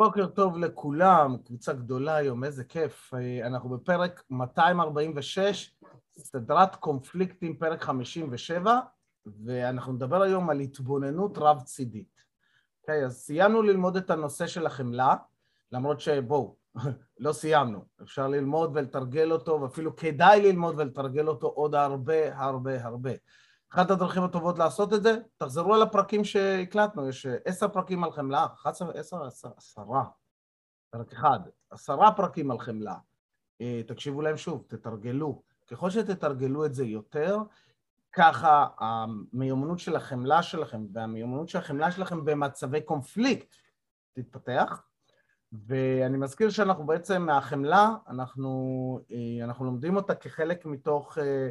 בוקר טוב לכולם, קבוצה גדולה היום, איזה כיף. אנחנו בפרק 246, סדרת קונפליקטים, פרק 57, ואנחנו נדבר היום על התבוננות רב-צידית. אוקיי, okay, אז סיימנו ללמוד את הנושא של החמלה, למרות שבואו, לא סיימנו. אפשר ללמוד ולתרגל אותו, ואפילו כדאי ללמוד ולתרגל אותו עוד הרבה הרבה הרבה. אחת הדרכים הטובות לעשות את זה, תחזרו על הפרקים שהקלטנו, יש עשר פרקים על חמלה, אחת עשר, עשר, עשר, עשרה, פרק אחד, עשרה פרקים על חמלה. אה, תקשיבו להם שוב, תתרגלו. ככל שתתרגלו את זה יותר, ככה המיומנות של החמלה שלכם והמיומנות של החמלה שלכם במצבי קונפליקט תתפתח. ואני מזכיר שאנחנו בעצם מהחמלה, אנחנו, אה, אנחנו לומדים אותה כחלק מתוך אה,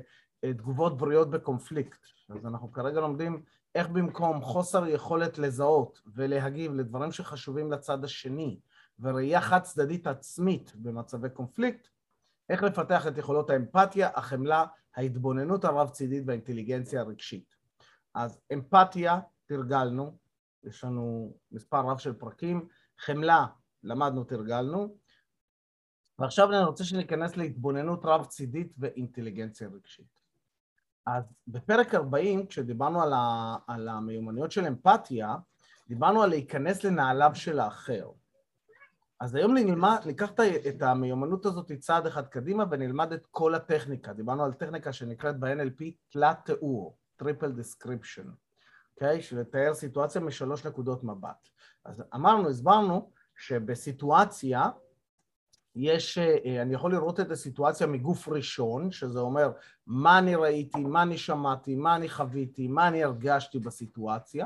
תגובות בריאות בקונפליקט. אז אנחנו כרגע לומדים איך במקום חוסר יכולת לזהות ולהגיב לדברים שחשובים לצד השני וראייה חד צדדית עצמית במצבי קונפליקט, איך לפתח את יכולות האמפתיה, החמלה, ההתבוננות הרב-צידית והאינטליגנציה הרגשית. אז אמפתיה, תרגלנו, יש לנו מספר רב של פרקים, חמלה, למדנו, תרגלנו, ועכשיו אני רוצה שניכנס להתבוננות רב-צידית ואינטליגנציה רגשית. אז בפרק 40, כשדיברנו על, ה, על המיומנויות של אמפתיה, דיברנו על להיכנס לנעליו של האחר. אז היום נלמד, ניקח את המיומנות הזאת צעד אחד קדימה ונלמד את כל הטכניקה. דיברנו על טכניקה שנקראת ב-NLP תלת תיאור, triple description, אוקיי? של לתאר סיטואציה משלוש נקודות מבט. אז אמרנו, הסברנו, שבסיטואציה יש, אה, אני יכול לראות את הסיטואציה מגוף ראשון, שזה אומר מה אני ראיתי, מה אני שמעתי, מה אני חוויתי, מה אני הרגשתי בסיטואציה,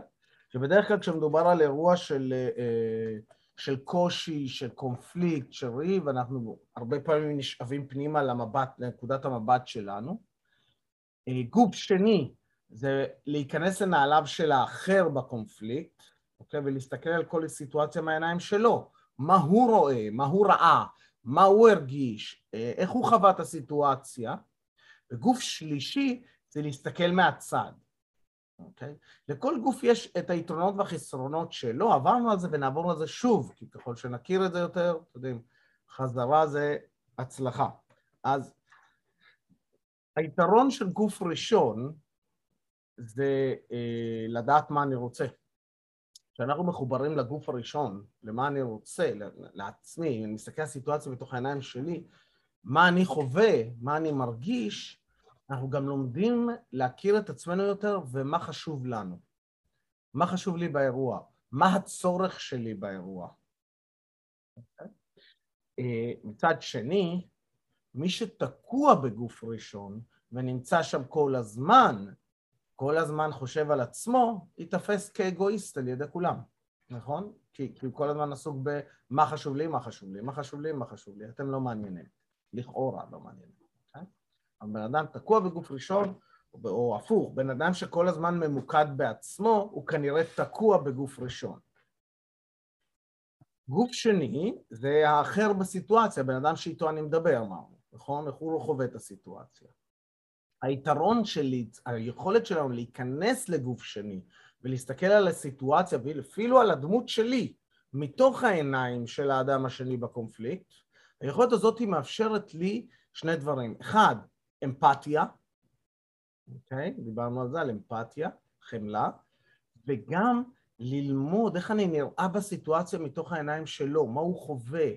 שבדרך כלל כשמדובר על אירוע של, אה, של קושי, של קונפליקט, של ריב, אנחנו הרבה פעמים נשאבים פנימה למבט, לנקודת המבט שלנו. אה, גוף שני זה להיכנס לנעליו של האחר בקונפליקט, אוקיי? ולהסתכל על כל סיטואציה מהעיניים שלו. מה הוא רואה, מה הוא ראה, מה הוא הרגיש, אה, איך הוא חווה את הסיטואציה, וגוף שלישי זה להסתכל מהצד, אוקיי? לכל גוף יש את היתרונות והחסרונות שלו, עברנו על זה ונעבור על זה שוב, כי ככל שנכיר את זה יותר, אתם יודעים, חזרה זה הצלחה. אז היתרון של גוף ראשון זה אה, לדעת מה אני רוצה. כשאנחנו מחוברים לגוף הראשון, למה אני רוצה, לעצמי, אם אני מסתכל על הסיטואציה בתוך העיניים שלי, מה אני חווה, מה אני מרגיש, אנחנו גם לומדים להכיר את עצמנו יותר ומה חשוב לנו. מה חשוב לי באירוע? מה הצורך שלי באירוע? Okay. אה, מצד שני, מי שתקוע בגוף ראשון ונמצא שם כל הזמן, כל הזמן חושב על עצמו, ייתפס כאגואיסט על ידי כולם, נכון? כי, כי הוא כל הזמן עסוק במה חשוב לי, מה חשוב לי, מה חשוב לי, מה חשוב לי, אתם לא מעניינים, לכאורה לא מעניינים, כן? בן אדם תקוע בגוף ראשון, או, הפוך, בן אדם שכל הזמן ממוקד בעצמו, הוא כנראה תקוע בגוף ראשון. גוף שני זה האחר בסיטואציה, בן אדם שאיתו אני מדבר, אמרנו, נכון? איך הוא לא חווה את הסיטואציה. היתרון שלי, היכולת שלנו להיכנס לגוף שני ולהסתכל על הסיטואציה ואפילו על הדמות שלי מתוך העיניים של האדם השני בקונפליקט, היכולת הזאת מאפשרת לי שני דברים. אחד, אמפתיה, אוקיי? Okay, דיברנו על זה, על אמפתיה, חמלה, וגם ללמוד איך אני נראה בסיטואציה מתוך העיניים שלו, מה הוא חווה.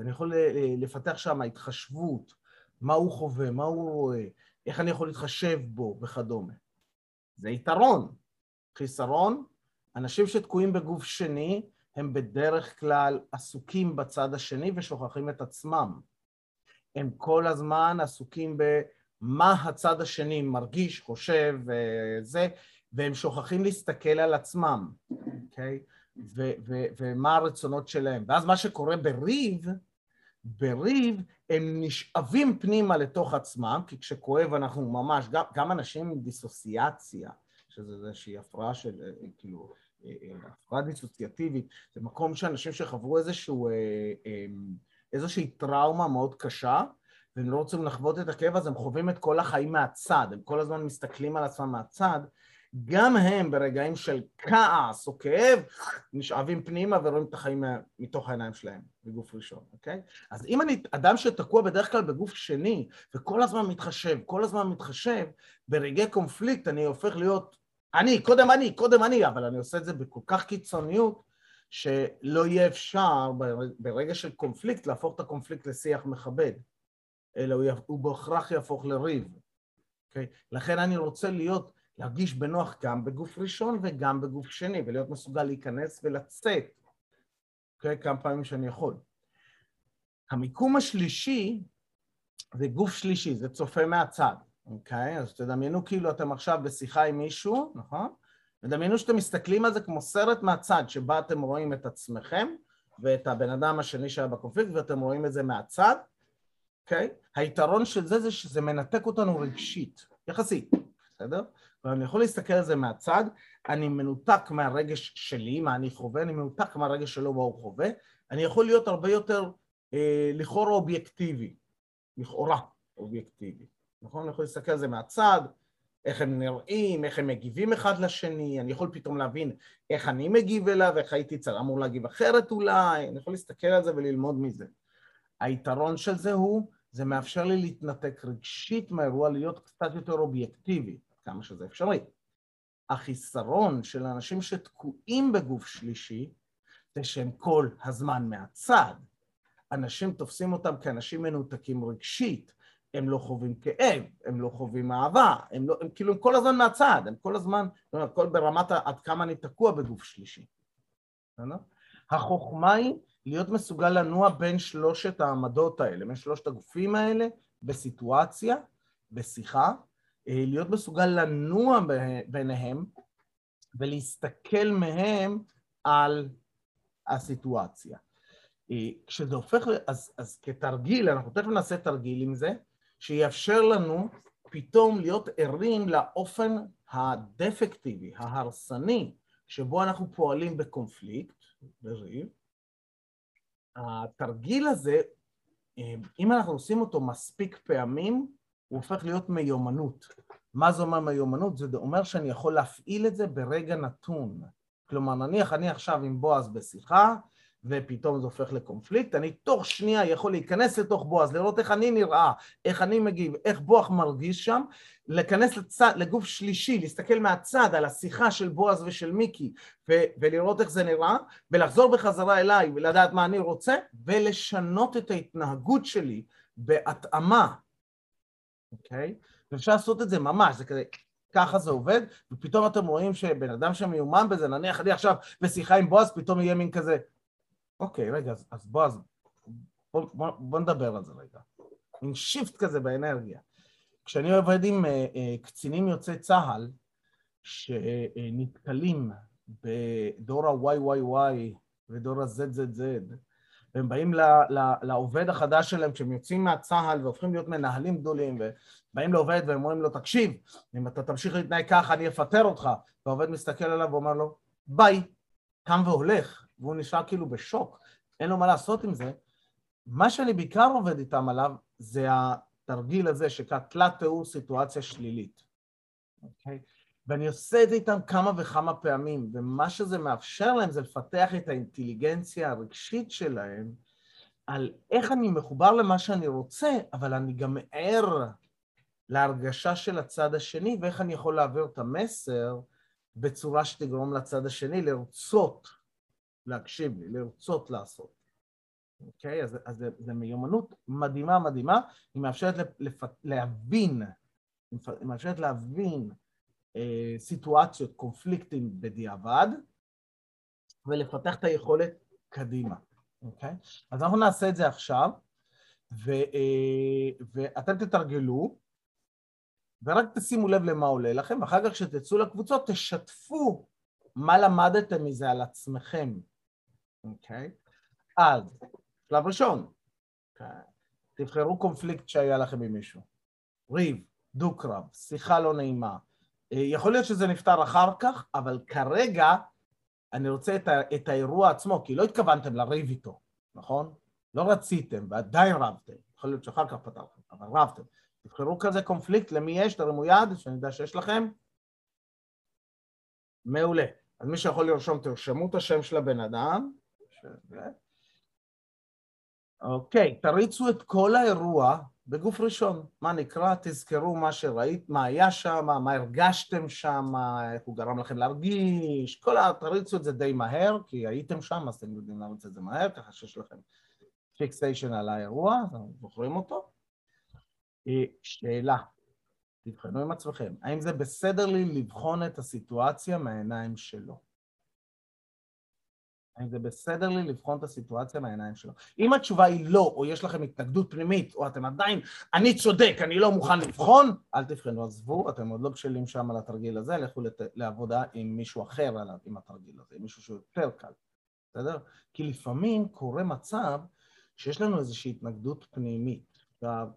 אני יכול לפתח שם התחשבות, מה הוא חווה, מה הוא רואה, איך אני יכול להתחשב בו וכדומה. זה יתרון. חיסרון, אנשים שתקועים בגוף שני הם בדרך כלל עסוקים בצד השני ושוכחים את עצמם. הם כל הזמן עסוקים במה הצד השני מרגיש, חושב וזה, והם שוכחים להסתכל על עצמם, אוקיי? Okay? ומה הרצונות שלהם. ואז מה שקורה בריב, בריב הם נשאבים פנימה לתוך עצמם, כי כשכואב אנחנו ממש, גם, גם אנשים עם דיסוציאציה, שזה איזושהי הפרעה של, כאילו, הפרעה דיסוציאטיבית, זה מקום שאנשים שחוו איזשהו, איזושהי טראומה מאוד קשה, והם לא רוצים לחוות את הכאב הזה, הם חווים את כל החיים מהצד, הם כל הזמן מסתכלים על עצמם מהצד, גם הם ברגעים של כעס או כאב, נשאבים פנימה ורואים את החיים מתוך העיניים שלהם בגוף ראשון, אוקיי? אז אם אני אדם שתקוע בדרך כלל בגוף שני, וכל הזמן מתחשב, כל הזמן מתחשב, ברגעי קונפליקט אני הופך להיות אני, קודם אני, קודם אני, אבל אני עושה את זה בכל כך קיצוניות, שלא יהיה אפשר ברגע של קונפליקט להפוך את הקונפליקט לשיח מכבד, אלא הוא, הוא בהכרח יהפוך לריב. Okay? אוקיי? לכן אני רוצה להיות, להרגיש בנוח גם בגוף ראשון וגם בגוף שני, ולהיות מסוגל להיכנס ולצאת? אוקיי? כמה פעמים שאני יכול. המיקום השלישי זה גוף שלישי, זה צופה מהצד, אוקיי? אז תדמיינו כאילו אתם עכשיו בשיחה עם מישהו, נכון? ודמיינו שאתם מסתכלים על זה כמו סרט מהצד, שבה אתם רואים את עצמכם ואת הבן אדם השני שהיה בקונפליקט, ואתם רואים את זה מהצד, אוקיי? היתרון של זה זה שזה מנתק אותנו רגשית, יחסית, בסדר? ואני יכול להסתכל על זה מהצד, אני מנותק מהרגש שלי, מה אני חווה, אני מנותק מהרגש שלו, מה הוא חווה, אני יכול להיות הרבה יותר אה, לכאורה אובייקטיבי, לכאורה אובייקטיבי, נכון? אני יכול להסתכל על זה מהצד, איך הם נראים, איך הם מגיבים אחד לשני, אני יכול פתאום להבין איך אני מגיב אליו, איך הייתי צריך, אמור להגיב אחרת אולי, אני יכול להסתכל על זה וללמוד מזה. היתרון של זה הוא, זה מאפשר לי להתנתק רגשית מהאירוע, להיות קצת יותר אובייקטיבי, כמה שזה אפשרי. החיסרון של אנשים שתקועים בגוף שלישי, זה שהם כל הזמן מהצד. אנשים תופסים אותם כאנשים מנותקים רגשית, הם לא חווים כאב, הם לא חווים אהבה, הם, לא, הם כאילו הם כל הזמן מהצד, הם כל הזמן, הכל ברמת עד כמה אני תקוע בגוף שלישי. החוכמה היא להיות מסוגל לנוע בין שלושת העמדות האלה, בין שלושת הגופים האלה, בסיטואציה, בשיחה, להיות מסוגל לנוע ביניהם ולהסתכל מהם על הסיטואציה. אה, כשזה הופך, אז, אז כתרגיל, אנחנו תכף נעשה תרגיל עם זה, שיאפשר לנו פתאום להיות ערים לאופן הדפקטיבי, ההרסני, שבו אנחנו פועלים בקונפליקט, בריב. התרגיל הזה, אם אנחנו עושים אותו מספיק פעמים, הוא הופך להיות מיומנות. מה זה אומר מיומנות? זה אומר שאני יכול להפעיל את זה ברגע נתון. כלומר, נניח אני עכשיו עם בועז בשיחה, ופתאום זה הופך לקונפליקט, אני תוך שנייה יכול להיכנס לתוך בועז, לראות איך אני נראה, איך אני מגיב, איך בועז מרגיש שם, להיכנס לצד, לגוף שלישי, להסתכל מהצד על השיחה של בועז ושל מיקי ו- ולראות איך זה נראה, ולחזור בחזרה אליי ולדעת מה אני רוצה, ולשנות את ההתנהגות שלי בהתאמה, אוקיי? ואפשר לעשות את זה ממש, זה כזה, ככה זה עובד, ופתאום אתם רואים שבן אדם שמיומן בזה, נניח אני עכשיו בשיחה עם בועז, פתאום יהיה מין כזה, אוקיי, רגע, אז, אז בוא, אז בוא, בוא, בוא נדבר על זה רגע. מין שיפט כזה באנרגיה. כשאני עובד עם uh, uh, קצינים יוצאי צה"ל, שנתקלים בדור ה-YYY ודור ה-ZZZ, והם באים ל, ל, לעובד החדש שלהם, כשהם יוצאים מהצה"ל והופכים להיות מנהלים גדולים, ובאים לעובד והם אומרים לו, תקשיב, אם אתה תמשיך להתנהג ככה, אני אפטר אותך. והעובד מסתכל עליו ואומר לו, ביי, קם והולך. והוא נשאר כאילו בשוק, אין לו מה לעשות עם זה. מה שאני בעיקר עובד איתם עליו זה התרגיל הזה שנקרא תלת תיאור סיטואציה שלילית, אוקיי? ואני עושה את זה איתם כמה וכמה פעמים, ומה שזה מאפשר להם זה לפתח את האינטליגנציה הרגשית שלהם על איך אני מחובר למה שאני רוצה, אבל אני גם ער להרגשה של הצד השני ואיך אני יכול להעביר את המסר בצורה שתגרום לצד השני לרצות להקשיב לי, לרצות לעשות. אוקיי? אז, אז זו מיומנות מדהימה מדהימה, היא מאפשרת לפ, להבין, היא מאפשרת להבין סיטואציות, קונפליקטים בדיעבד, ולפתח את היכולת קדימה, אוקיי? אז אנחנו נעשה את זה עכשיו, ו, אה, ואתם תתרגלו, ורק תשימו לב למה עולה לכם, ואחר כך כשתצאו לקבוצות תשתפו מה למדתם מזה על עצמכם. אוקיי? אז, שלב ראשון, תבחרו קונפליקט שהיה לכם עם מישהו. ריב, דו-קרב, שיחה לא נעימה. אה, יכול להיות שזה נפתר אחר כך, אבל כרגע אני רוצה את, ה- את האירוע עצמו, כי לא התכוונתם לריב איתו, נכון? לא רציתם ועדיין רבתם. יכול להיות שאחר כך פתרתם, אבל רבתם. תבחרו כזה קונפליקט, למי יש? תרימו יד, שאני יודע שיש לכם. מעולה. אז מי שיכול לרשום, תרשמו את השם של הבן אדם. אוקיי, תריצו את כל האירוע בגוף ראשון. מה נקרא? תזכרו מה שראית, מה היה שם, מה הרגשתם שם, איך הוא גרם לכם להרגיש, כל ה... תריצו את זה די מהר, כי הייתם שם, אז אתם יודעים לרוץ את זה מהר, ככה שיש לכם פיקסיישן על האירוע, זוכרים אותו. אה, שאלה, תבחנו עם עצמכם, האם זה בסדר לי לבחון את הסיטואציה מהעיניים שלו? האם זה בסדר לי לבחון את הסיטואציה מהעיניים שלו? אם התשובה היא לא, או יש לכם התנגדות פנימית, או אתם עדיין, אני צודק, אני לא מוכן לבחון, אל תבחנו, עזבו, אתם עוד לא בשלים שם על התרגיל הזה, לכו לת... לעבודה עם מישהו אחר עליו, עם התרגיל הזה, עם מישהו שהוא יותר קל, בסדר? כי לפעמים קורה מצב שיש לנו איזושהי התנגדות פנימית. עכשיו,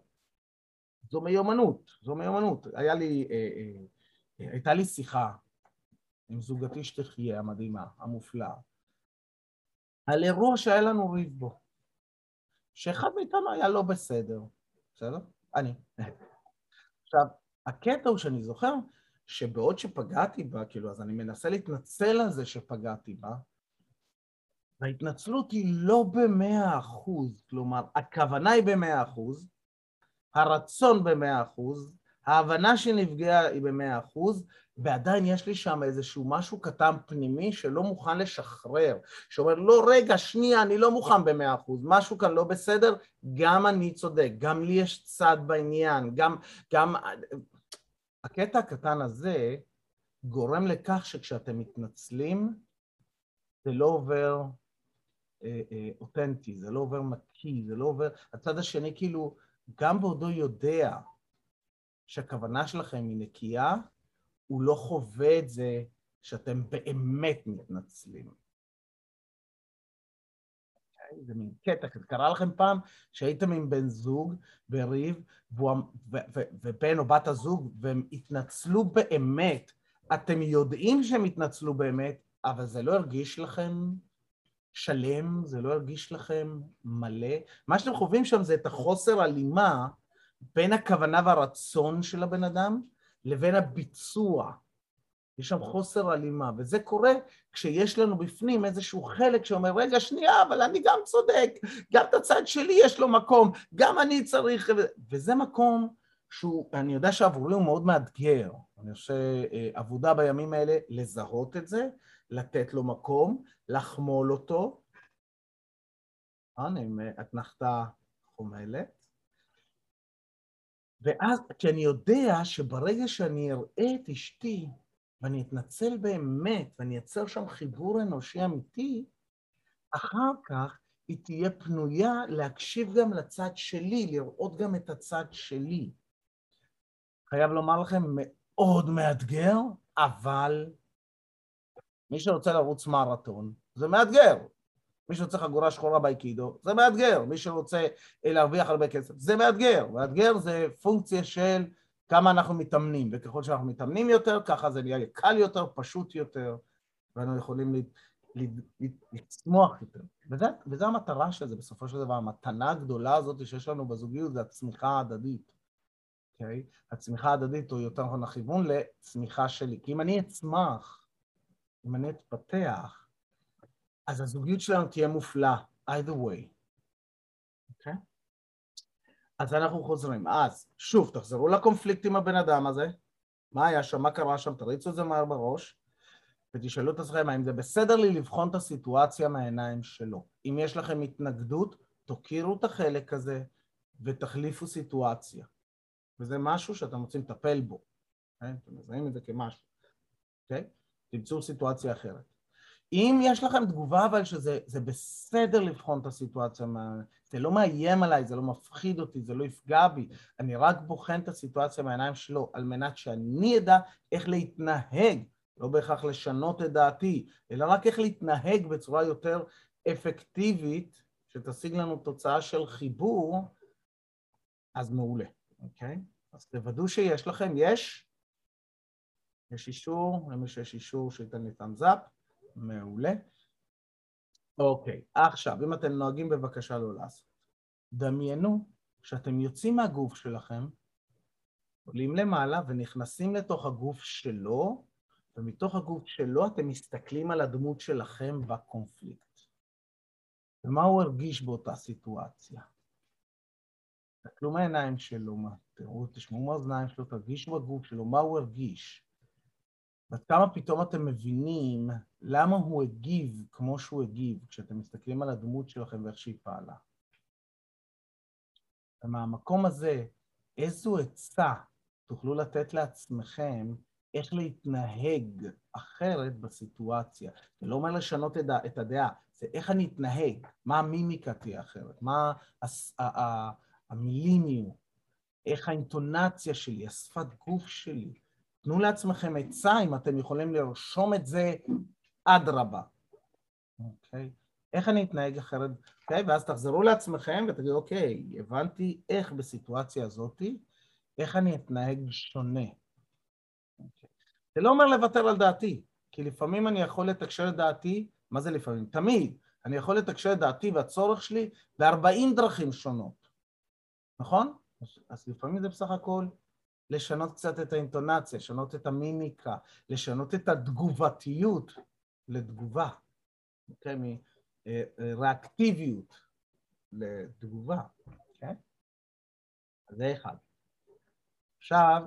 זו מיומנות, זו מיומנות. היה לי, אה, אה, אה, הייתה לי שיחה עם זוגתי שתחיה המדהימה, המופלאה, על אירוע שהיה לנו ריב בו, שאחד מאיתנו היה לא בסדר, בסדר? אני. עכשיו, הקטע הוא שאני זוכר שבעוד שפגעתי בה, כאילו, אז אני מנסה להתנצל על זה שפגעתי בה, וההתנצלות היא לא במאה אחוז, כלומר, הכוונה היא במאה אחוז, הרצון במאה אחוז, ההבנה שנפגעה היא במאה אחוז, ועדיין יש לי שם איזשהו משהו קטן פנימי שלא מוכן לשחרר, שאומר, לא, רגע, שנייה, אני לא מוכן במאה אחוז, משהו כאן לא בסדר, גם אני צודק, גם לי יש צד בעניין, גם, גם... הקטע הקטן הזה גורם לכך שכשאתם מתנצלים, זה לא עובר אה, אה, אותנטי, זה לא עובר נקי, זה לא עובר... הצד השני כאילו, גם בעודו יודע שהכוונה שלכם היא נקייה, הוא לא חווה את זה שאתם באמת מתנצלים. אוקיי? זה מין קטע, קרה לכם פעם שהייתם עם בן זוג בריב, אמ- ובן או בת הזוג, והם התנצלו באמת, אתם יודעים שהם התנצלו באמת, אבל זה לא הרגיש לכם שלם, זה לא ירגיש לכם מלא. מה שאתם חווים שם זה את החוסר הלימה בין הכוונה והרצון של הבן אדם לבין הביצוע. יש שם חוסר הלימה, וזה קורה כשיש לנו בפנים איזשהו חלק שאומר, רגע, שנייה, אבל אני גם צודק, גם את הצד שלי יש לו מקום, גם אני צריך... וזה מקום שהוא, אני יודע שעבורי הוא מאוד מאתגר. אני עושה אה, עבודה בימים האלה לזהות את זה, לתת לו מקום, לחמול אותו, עם אתנחתה חומלת, ואז, כי אני יודע שברגע שאני אראה את אשתי ואני אתנצל באמת ואני אייצר שם חיבור אנושי אמיתי, אחר כך היא תהיה פנויה להקשיב גם לצד שלי, לראות גם את הצד שלי. חייב לומר לכם, מאוד מאתגר, אבל מי שרוצה לרוץ מרתון, זה מאתגר. מי שרוצה חגורה שחורה באיקידו, זה מאתגר. מי שרוצה אה, להרוויח הרבה כסף, זה מאתגר. מאתגר זה פונקציה של כמה אנחנו מתאמנים, וככל שאנחנו מתאמנים יותר, ככה זה נהיה קל יותר, פשוט יותר, ואנחנו יכולים לצמוח יותר. וזה, וזו המטרה של זה בסופו של דבר, המתנה הגדולה הזאת שיש לנו בזוגיות זה הצמיחה ההדדית. אוקיי? Okay? הצמיחה ההדדית, או יותר נכון הכיוון לצמיחה שלי. כי אם אני אצמח, אם אני אתפתח, אז הזוגיות שלנו תהיה מופלאה, either way. אוקיי? Okay? אז אנחנו חוזרים. אז, שוב, תחזרו לקונפליקט עם הבן אדם הזה, מה היה שם, מה קרה שם, תריצו את זה מהר בראש, ותשאלו את עצמכם האם זה בסדר לי לבחון את הסיטואציה מהעיניים שלו. אם יש לכם התנגדות, תוקירו את החלק הזה ותחליפו סיטואציה. וזה משהו שאתם רוצים לטפל בו. אוקיי? אתם מזהים את זה כמשהו. אוקיי? Okay? תמצאו סיטואציה אחרת. אם יש לכם תגובה אבל שזה בסדר לבחון את הסיטואציה, זה לא מאיים עליי, זה לא מפחיד אותי, זה לא יפגע בי, אני רק בוחן את הסיטואציה מהעיניים שלו על מנת שאני אדע איך להתנהג, לא בהכרח לשנות את דעתי, אלא רק איך להתנהג בצורה יותר אפקטיבית, שתשיג לנו תוצאה של חיבור, אז מעולה, אוקיי? אז תוודאו שיש לכם, יש? יש אישור, למי שיש אישור שייתן לי thumbs מעולה. אוקיי, עכשיו, אם אתם נוהגים בבקשה לא לעשות. דמיינו שאתם יוצאים מהגוף שלכם, עולים למעלה ונכנסים לתוך הגוף שלו, ומתוך הגוף שלו אתם מסתכלים על הדמות שלכם בקונפליקט. ומה הוא הרגיש באותה סיטואציה? תסתכלו מהעיניים שלו, מה, תראו, תשמעו מהאוזניים שלו, תרגישו בגוף שלו, מה הוא הרגיש. ועד כמה פתאום אתם מבינים למה הוא הגיב כמו שהוא הגיב, כשאתם מסתכלים על הדמות שלכם ואיך שהיא פעלה. ומהמקום הזה, איזו עצה תוכלו לתת לעצמכם איך להתנהג אחרת בסיטואציה. זה לא אומר לשנות את הדעה, זה איך אני אתנהג, מה המימיקה תהיה אחרת, מה המילים יהיו, איך האינטונציה שלי, השפת גוף שלי. תנו לעצמכם עצה אם אתם יכולים לרשום את זה אדרבה. אוקיי? איך אני אתנהג אחרת, אוקיי? ואז תחזרו לעצמכם ותגידו, אוקיי, הבנתי איך בסיטואציה הזאתי, איך אני אתנהג שונה. אוקיי. זה לא אומר לוותר על דעתי, כי לפעמים אני יכול לתקשר את דעתי, מה זה לפעמים? תמיד. אני יכול לתקשר את דעתי והצורך שלי ב-40 דרכים שונות, נכון? אז לפעמים זה בסך הכל לשנות קצת את האינטונציה, לשנות את המימיקה, לשנות את התגובתיות לתגובה, אוקיי? מריאקטיביות לתגובה, אוקיי? זה אחד. עכשיו,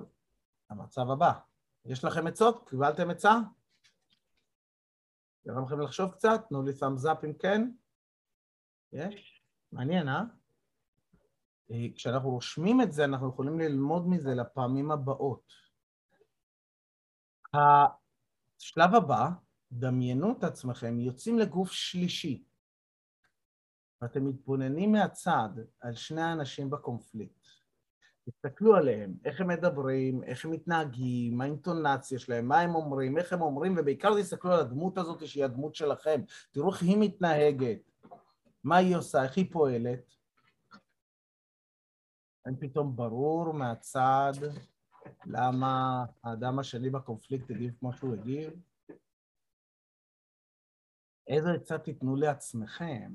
המצב הבא. יש לכם עצות? קיבלתם עצה? גרם לכם לחשוב קצת? תנו לי thumbs up אם כן. יש? מעניין, אה? אה? כשאנחנו רושמים את זה, אנחנו יכולים ללמוד מזה לפעמים הבאות. השלב הבא, דמיינו את עצמכם, יוצאים לגוף שלישי, ואתם מתבוננים מהצד על שני האנשים בקונפליקט. תסתכלו עליהם, איך הם מדברים, איך הם מתנהגים, מה האינטונציה שלהם, מה הם אומרים, איך הם אומרים, ובעיקר תסתכלו על הדמות הזאת שהיא הדמות שלכם. תראו איך היא מתנהגת, מה היא עושה, איך היא פועלת. אין פתאום ברור מהצד למה האדם השני בקונפליקט הגיב כמו שהוא הגיב? איזו עצה תיתנו לעצמכם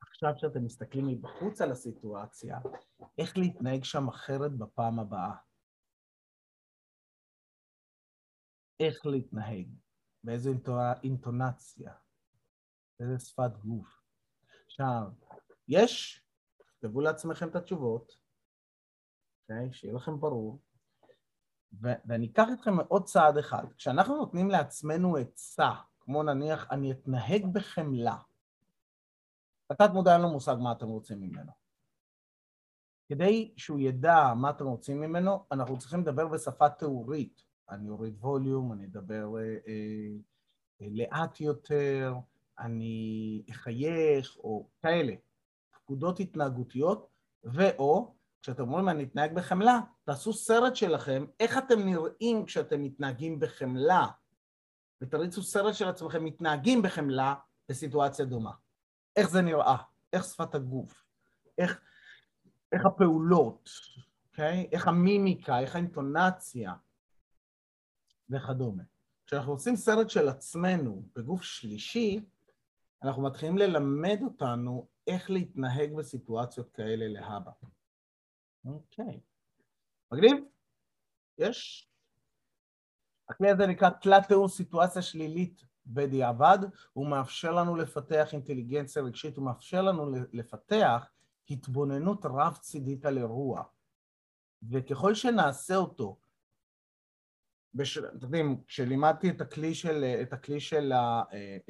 עכשיו שאתם מסתכלים מבחוץ על הסיטואציה, איך להתנהג שם אחרת בפעם הבאה. איך להתנהג, באיזו אינטונציה, באיזה שפת גוף. עכשיו, יש, תכתבו לעצמכם את התשובות, אוקיי? שיהיה לכם ברור, ו- ואני אקח אתכם עוד צעד אחד. כשאנחנו נותנים לעצמנו עצה, כמו נניח, אני אתנהג בחמלה, התת מודע אין לו מושג מה אתם רוצים ממנו. כדי שהוא ידע מה אתם רוצים ממנו, אנחנו צריכים לדבר בשפה תיאורית. אני אוריד ווליום, אני אדבר אה, אה, לאט יותר, אני אחייך, או כאלה. פקודות התנהגותיות, ואו, כשאתם אומרים אני אתנהג בחמלה, תעשו סרט שלכם, איך אתם נראים כשאתם מתנהגים בחמלה, ותריצו סרט של עצמכם מתנהגים בחמלה בסיטואציה דומה. איך זה נראה, איך שפת הגוף, איך, איך הפעולות, אוקיי? איך המימיקה, איך האינטונציה וכדומה. כשאנחנו עושים סרט של עצמנו בגוף שלישי, אנחנו מתחילים ללמד אותנו איך להתנהג בסיטואציות כאלה להבא. אוקיי. מגניב? יש? הכלי הזה נקרא תלת תיאור סיטואציה שלילית בדיעבד, הוא מאפשר לנו לפתח אינטליגנציה רגשית, הוא מאפשר לנו לפתח התבוננות רב-צידית על אירוע. וככל שנעשה אותו, בש... אתם יודעים, כשלימדתי את הכלי של, את הכלי של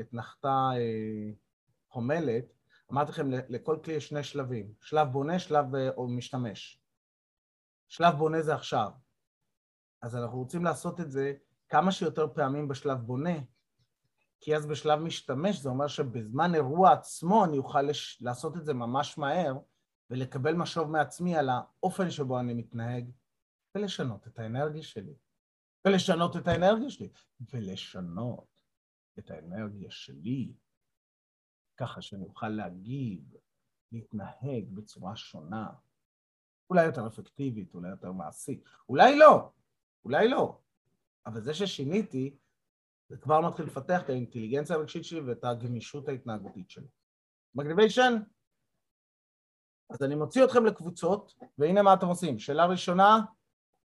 אתנחתה אה, חומלת, אמרתי לכם, לכל כלי יש שני שלבים, שלב בונה, שלב אה, משתמש. שלב בונה זה עכשיו. אז אנחנו רוצים לעשות את זה כמה שיותר פעמים בשלב בונה, כי אז בשלב משתמש זה אומר שבזמן אירוע עצמו אני אוכל לש... לעשות את זה ממש מהר ולקבל משוב מעצמי על האופן שבו אני מתנהג ולשנות את האנרגיה שלי. ולשנות את האנרגיה שלי. ולשנות את האנרגיה שלי ככה שאני אוכל להגיב, להתנהג בצורה שונה. אולי יותר אפקטיבית, אולי יותר מעשית. אולי לא, אולי לא. אבל זה ששיניתי, זה כבר מתחיל לפתח את האינטליגנציה הרגשית שלי ואת הגמישות ההתנהגותית שלי. מגניביישן? אז אני מוציא אתכם לקבוצות, והנה מה אתם עושים. שאלה ראשונה,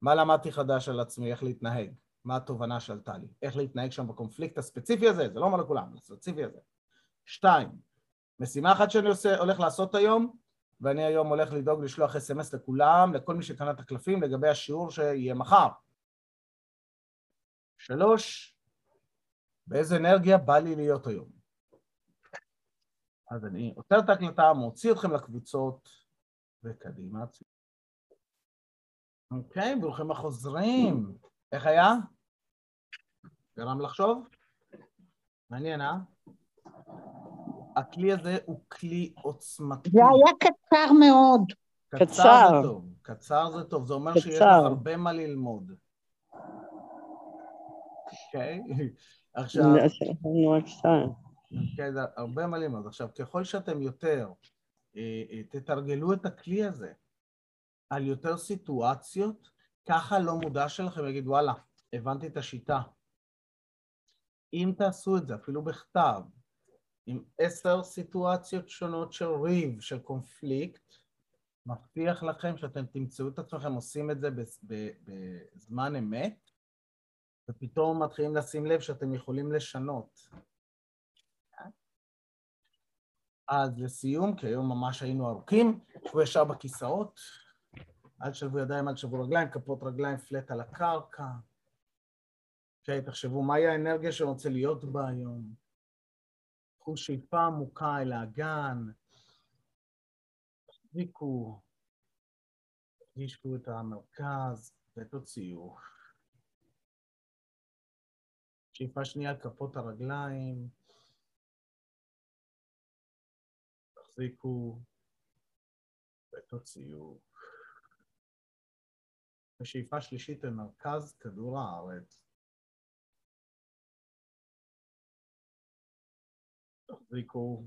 מה למדתי חדש על עצמי, איך להתנהג? מה התובנה שעלתה לי, איך להתנהג שם בקונפליקט הספציפי הזה, זה לא אומר לכולם, הספציפי הזה. שתיים, משימה אחת שאני עושה, הולך לעשות היום, ואני היום הולך לדאוג לשלוח אס.אם.אס לכולם, לכל מי שקנה את הקלפים, לגבי השיעור שיהיה מחר. שלוש, באיזה אנרגיה בא לי להיות היום. אז אני עוצר את ההקלטה, מוציא אתכם לקבוצות, וקדימה. אוקיי, ברוכים החוזרים. איך היה? גרם לחשוב? מעניין, אה? הכלי הזה הוא כלי עוצמתי. זה היה קצר מאוד. קצר. קצר. זה טוב, קצר זה טוב, זה אומר קצר. שיש לך הרבה מה ללמוד. אוקיי? עכשיו, קצר. אוקיי, זה הרבה מה ללמוד. עכשיו, ככל שאתם יותר אה, אה, תתרגלו את הכלי הזה על יותר סיטואציות, ככה לא מודע שלכם יגיד, וואלה, הבנתי את השיטה. אם תעשו את זה, אפילו בכתב, עם עשר סיטואציות שונות של ריב, של קונפליקט, מבטיח לכם שאתם תמצאו את עצמכם עושים את זה בזמן אמת, ופתאום מתחילים לשים לב שאתם יכולים לשנות. אז לסיום, כי היום ממש היינו ארוכים, שבו ישר בכיסאות, אל תשלבו ידיים, אל תשלבו רגליים, כפות רגליים פלט על הקרקע. אוקיי, תחשבו מהי האנרגיה שאני רוצה להיות בה היום. קחו שאיפה עמוקה אל האגן, תחזיקו, תרגישו את המרכז ותוציאו. שאיפה שנייה על כפות הרגליים, תחזיקו ותוציאו. ושאיפה שלישית אל מרכז כדור הארץ. תחזיקו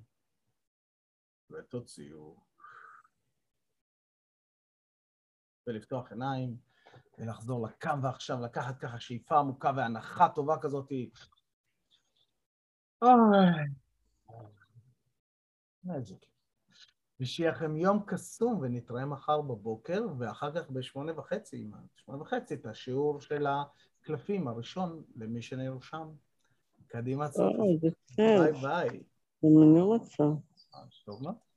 ותוציאו. ולפתוח עיניים ולחזור לכאן ועכשיו, לקחת ככה שאיפה עמוקה והנחה טובה כזאת. איזה כיף. ושיהיה לכם יום קסום, ונתראה מחר בבוקר, ואחר כך בשמונה וחצי, שמונה וחצי, את השיעור של הקלפים הראשון למי שנרשם. קדימה, זה ביי. ביי. גם אני רוצה. טוב מאוד.